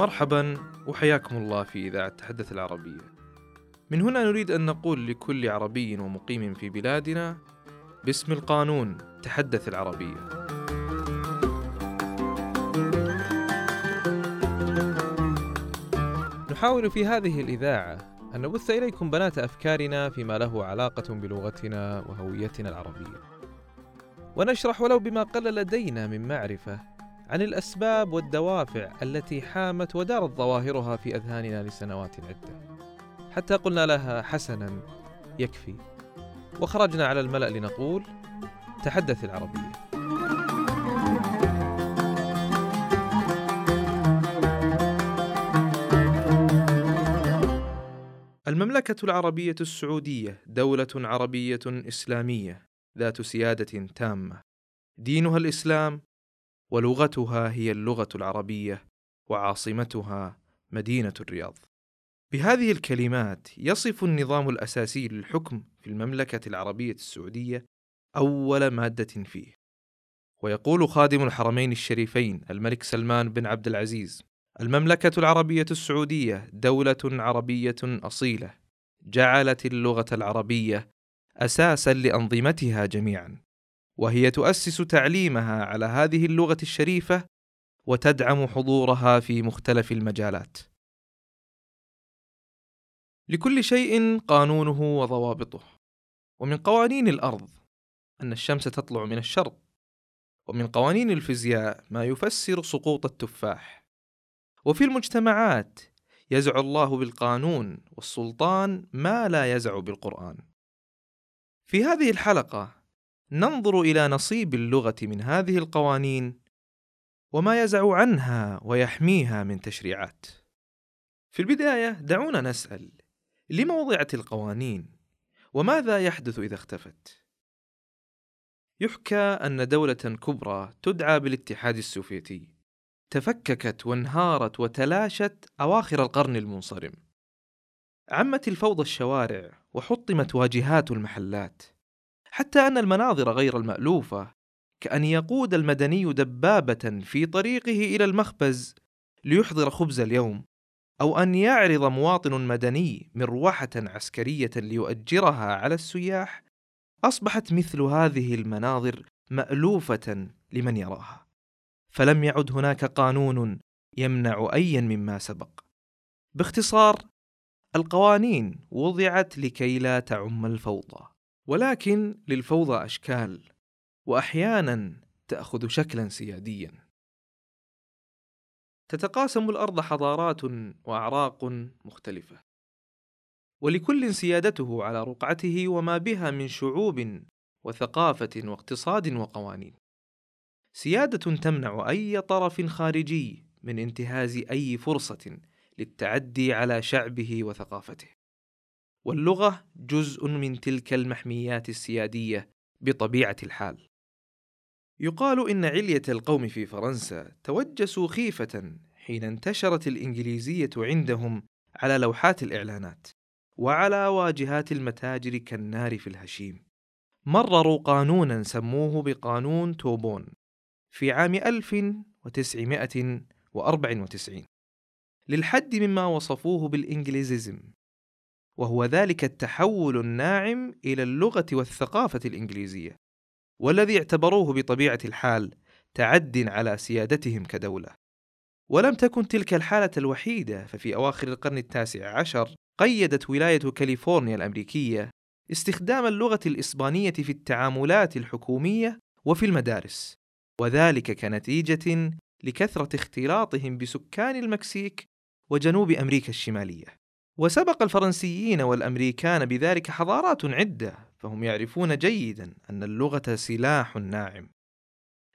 مرحبا وحياكم الله في إذاعة تحدث العربية. من هنا نريد أن نقول لكل عربي ومقيم في بلادنا باسم القانون تحدث العربية. نحاول في هذه الإذاعة أن نبث إليكم بنات أفكارنا فيما له علاقة بلغتنا وهويتنا العربية. ونشرح ولو بما قل لدينا من معرفة عن الأسباب والدوافع التي حامت ودارت ظواهرها في أذهاننا لسنوات عدة. حتى قلنا لها حسنا يكفي. وخرجنا على الملأ لنقول تحدث العربية. المملكة العربية السعودية دولة عربية إسلامية ذات سيادة تامة. دينها الإسلام ولغتها هي اللغة العربية وعاصمتها مدينة الرياض. بهذه الكلمات يصف النظام الأساسي للحكم في المملكة العربية السعودية أول مادة فيه. ويقول خادم الحرمين الشريفين الملك سلمان بن عبد العزيز: المملكة العربية السعودية دولة عربية أصيلة جعلت اللغة العربية أساسا لأنظمتها جميعا. وهي تؤسس تعليمها على هذه اللغة الشريفة وتدعم حضورها في مختلف المجالات. لكل شيء قانونه وضوابطه. ومن قوانين الأرض أن الشمس تطلع من الشرق. ومن قوانين الفيزياء ما يفسر سقوط التفاح. وفي المجتمعات يزع الله بالقانون والسلطان ما لا يزع بالقرآن. في هذه الحلقة ننظر إلى نصيب اللغة من هذه القوانين وما يزع عنها ويحميها من تشريعات. في البداية دعونا نسأل لما وضعت القوانين وماذا يحدث إذا اختفت؟ يحكى أن دولة كبرى تدعى بالاتحاد السوفيتي تفككت وانهارت وتلاشت أواخر القرن المنصرم. عمت الفوضى الشوارع وحطمت واجهات المحلات. حتى أن المناظر غير المألوفة كأن يقود المدني دبابة في طريقه إلى المخبز ليحضر خبز اليوم أو أن يعرض مواطن مدني مروحة عسكرية ليؤجرها على السياح أصبحت مثل هذه المناظر مألوفة لمن يراها. فلم يعد هناك قانون يمنع أيا مما سبق. باختصار القوانين وضعت لكي لا تعم الفوضى. ولكن للفوضى أشكال وأحيانا تأخذ شكلا سياديا. تتقاسم الأرض حضارات وأعراق مختلفة. ولكل سيادته على رقعته وما بها من شعوب وثقافة واقتصاد وقوانين. سيادة تمنع أي طرف خارجي من انتهاز أي فرصة للتعدي على شعبه وثقافته. واللغة جزء من تلك المحميات السيادية بطبيعة الحال. يقال إن علية القوم في فرنسا توجسوا خيفة حين انتشرت الإنجليزية عندهم على لوحات الإعلانات وعلى واجهات المتاجر كالنار في الهشيم. مرروا قانونا سموه بقانون توبون في عام 1994 للحد مما وصفوه بالإنجليزيزم وهو ذلك التحول الناعم إلى اللغة والثقافة الإنجليزية والذي اعتبروه بطبيعة الحال تعد على سيادتهم كدولة. ولم تكن تلك الحالة الوحيدة ففي أواخر القرن التاسع عشر قيدت ولاية كاليفورنيا الأمريكية استخدام اللغة الإسبانية في التعاملات الحكومية وفي المدارس وذلك كنتيجة لكثرة اختلاطهم بسكان المكسيك وجنوب أمريكا الشمالية. وسبق الفرنسيين والأمريكان بذلك حضارات عدة فهم يعرفون جيدا أن اللغة سلاح ناعم.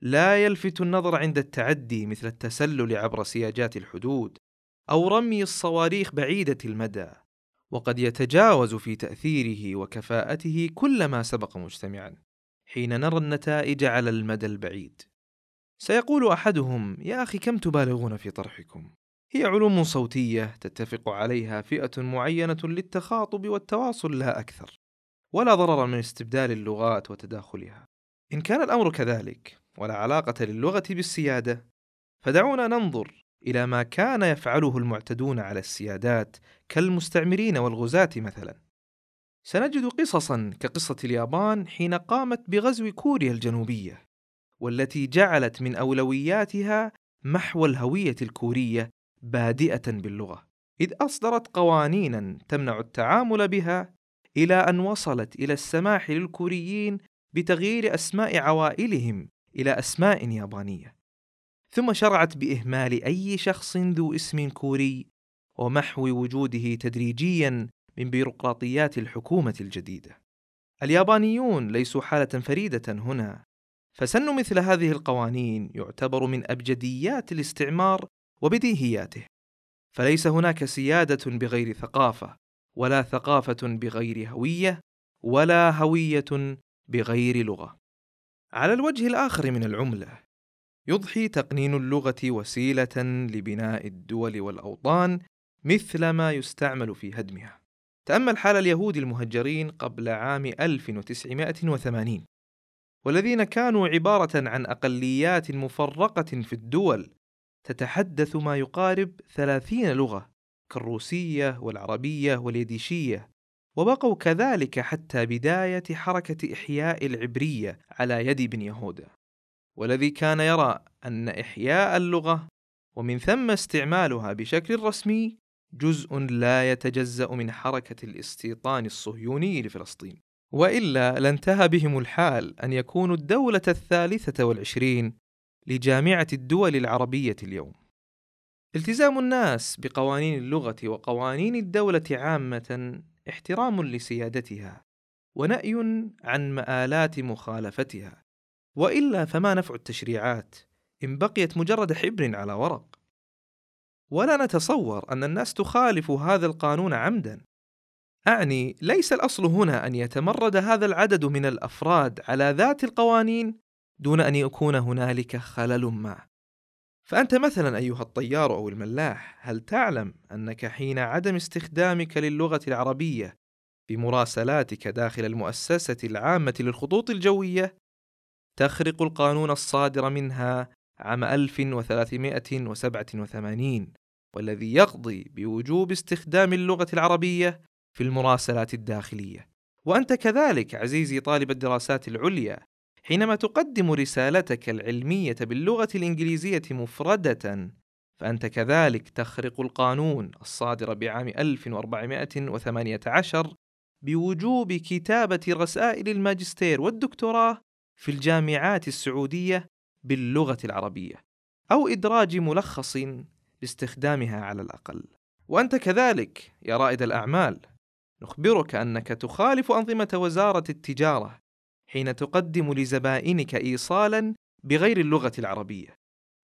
لا يلفت النظر عند التعدي مثل التسلل عبر سياجات الحدود أو رمي الصواريخ بعيدة المدى وقد يتجاوز في تأثيره وكفاءته كل ما سبق مجتمعا حين نرى النتائج على المدى البعيد. سيقول أحدهم يا أخي كم تبالغون في طرحكم؟ هي علوم صوتية تتفق عليها فئة معينة للتخاطب والتواصل لا أكثر، ولا ضرر من استبدال اللغات وتداخلها. إن كان الأمر كذلك، ولا علاقة للغة بالسيادة، فدعونا ننظر إلى ما كان يفعله المعتدون على السيادات كالمستعمرين والغزاة مثلا سنجد قصصا كقصة اليابان حين قامت بغزو كوريا الجنوبية والتي جعلت من أولوياتها محو الهوية الكورية بادئة باللغة إذ أصدرت قوانينا تمنع التعامل بها إلى أن وصلت إلى السماح للكوريين بتغيير أسماء عوائلهم إلى أسماء يابانية ثم شرعت بإهمال أي شخص ذو اسم كوري ومحو وجوده تدريجيا من بيروقراطيات الحكومة الجديدة. اليابانيون ليسوا حالة فريدة هنا، فسن مثل هذه القوانين يعتبر من أبجديات الاستعمار وبديهياته. فليس هناك سيادة بغير ثقافة، ولا ثقافة بغير هوية، ولا هوية بغير لغة. على الوجه الآخر من العملة، يضحي تقنين اللغة وسيلة لبناء الدول والأوطان مثل ما يستعمل في هدمها. تأمل حال اليهود المهجرين قبل عام 1980 والذين كانوا عبارة عن أقليات مفرقة في الدول تتحدث ما يقارب ثلاثين لغة كالروسية والعربية واليديشية. وبقوا كذلك حتى بداية حركة إحياء العبرية على يد ابن يهوذا والذي كان يرى أن إحياء اللغة ومن ثم استعمالها بشكل رسمي جزء لا يتجزأ من حركة الاستيطان الصهيوني لفلسطين. وإلا لانتهى بهم الحال أن يكونوا الدولة الثالثة والعشرين لجامعة الدول العربية اليوم. التزام الناس بقوانين اللغة وقوانين الدولة عامة احترام لسيادتها ونأي عن مآلات مخالفتها. وإلا فما نفع التشريعات إن بقيت مجرد حبر على ورق. ولا نتصور أن الناس تخالف هذا القانون عمدا. أعني ليس الأصل هنا أن يتمرد هذا العدد من الأفراد على ذات القوانين دون أن يكون هنالك خلل ما فأنت مثلا أيها الطيار أو الملاح هل تعلم أنك حين عدم استخدامك للغة العربية بمراسلاتك داخل المؤسسة العامة للخطوط الجوية تخرق القانون الصادر منها عام 1387 والذي يقضي بوجوب استخدام اللغة العربية في المراسلات الداخلية. وأنت كذلك عزيزي طالب الدراسات العليا حينما تقدم رسالتك العلمية باللغة الإنجليزية مفردة فأنت كذلك تخرق القانون الصادر بعام 1418 بوجوب كتابة رسائل الماجستير والدكتوراه في الجامعات السعودية باللغة العربية أو إدراج ملخص باستخدامها على الأقل. وأنت كذلك يا رائد الأعمال نخبرك أنك تخالف أنظمة وزارة التجارة حين تقدم لزبائنك إيصالا بغير اللغة العربية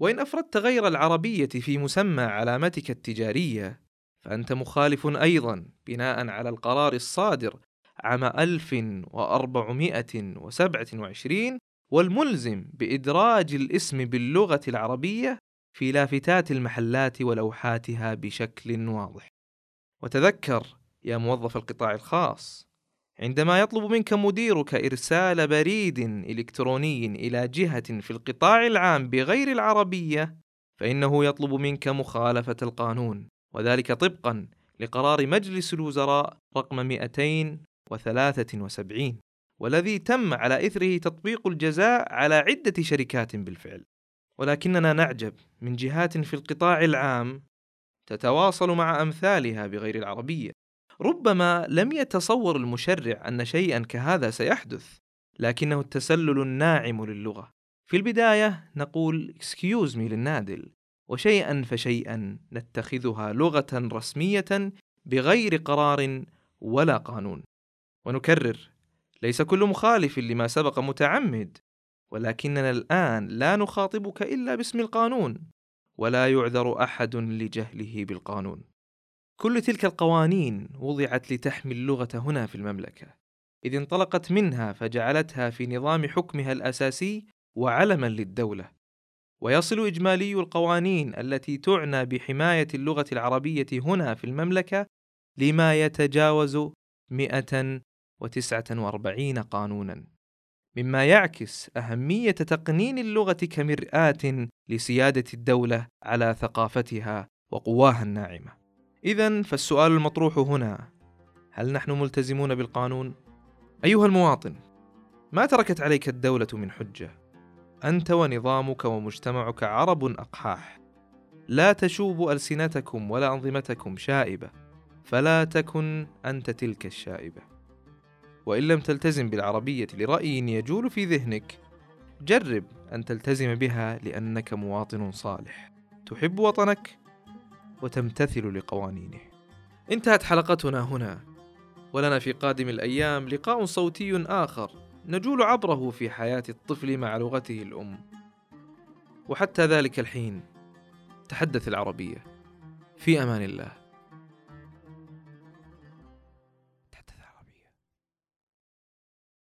وإن أفردت غير العربية في مسمى علامتك التجارية فأنت مخالف أيضا بناء على القرار الصادر عام 1427 والملزم بإدراج الاسم باللغة العربية في لافتات المحلات ولوحاتها بشكل واضح. وتذكر يا موظف القطاع الخاص عندما يطلب منك مديرك إرسال بريد إلكتروني إلى جهة في القطاع العام بغير العربية فإنه يطلب منك مخالفة القانون وذلك طبقا لقرار مجلس الوزراء رقم 273 والذي تم على إثره تطبيق الجزاء على عدة شركات بالفعل. ولكننا نعجب من جهات في القطاع العام تتواصل مع أمثالها بغير العربية. ربما لم يتصور المشرع أن شيئا كهذا سيحدث لكنه التسلل الناعم للغة. في البداية نقول excuse me للنادل وشيئا فشيئا نتخذها لغة رسمية بغير قرار ولا قانون. ونكرر ليس كل مخالف لما سبق متعمد ولكننا الآن لا نخاطبك إلا باسم القانون ولا يعذر أحد لجهله بالقانون. كل تلك القوانين وضعت لتحمي اللغة هنا في المملكة. إذ انطلقت منها فجعلتها في نظام حكمها الأساسي وعلما للدولة. ويصل إجمالي القوانين التي تعنى بحماية اللغة العربية هنا في المملكة لما يتجاوز 149 قانونا. مما يعكس أهمية تقنين اللغة كمرآة لسيادة الدولة على ثقافتها وقواها الناعمة. إذا فالسؤال المطروح هنا: هل نحن ملتزمون بالقانون؟ أيها المواطن، ما تركت عليك الدولة من حجة. أنت ونظامك ومجتمعك عرب أقحاح. لا تشوب ألسنتكم ولا أنظمتكم شائبة، فلا تكن أنت تلك الشائبة. وإن لم تلتزم بالعربية لرأي يجول في ذهنك جرب أن تلتزم بها لأنك مواطن صالح تحب وطنك وتمتثل لقوانينه. انتهت حلقتنا هنا. ولنا في قادم الأيام لقاء صوتي آخر نجول عبره في حياة الطفل مع لغته الأم. وحتى ذلك الحين تحدث العربية. في أمان الله.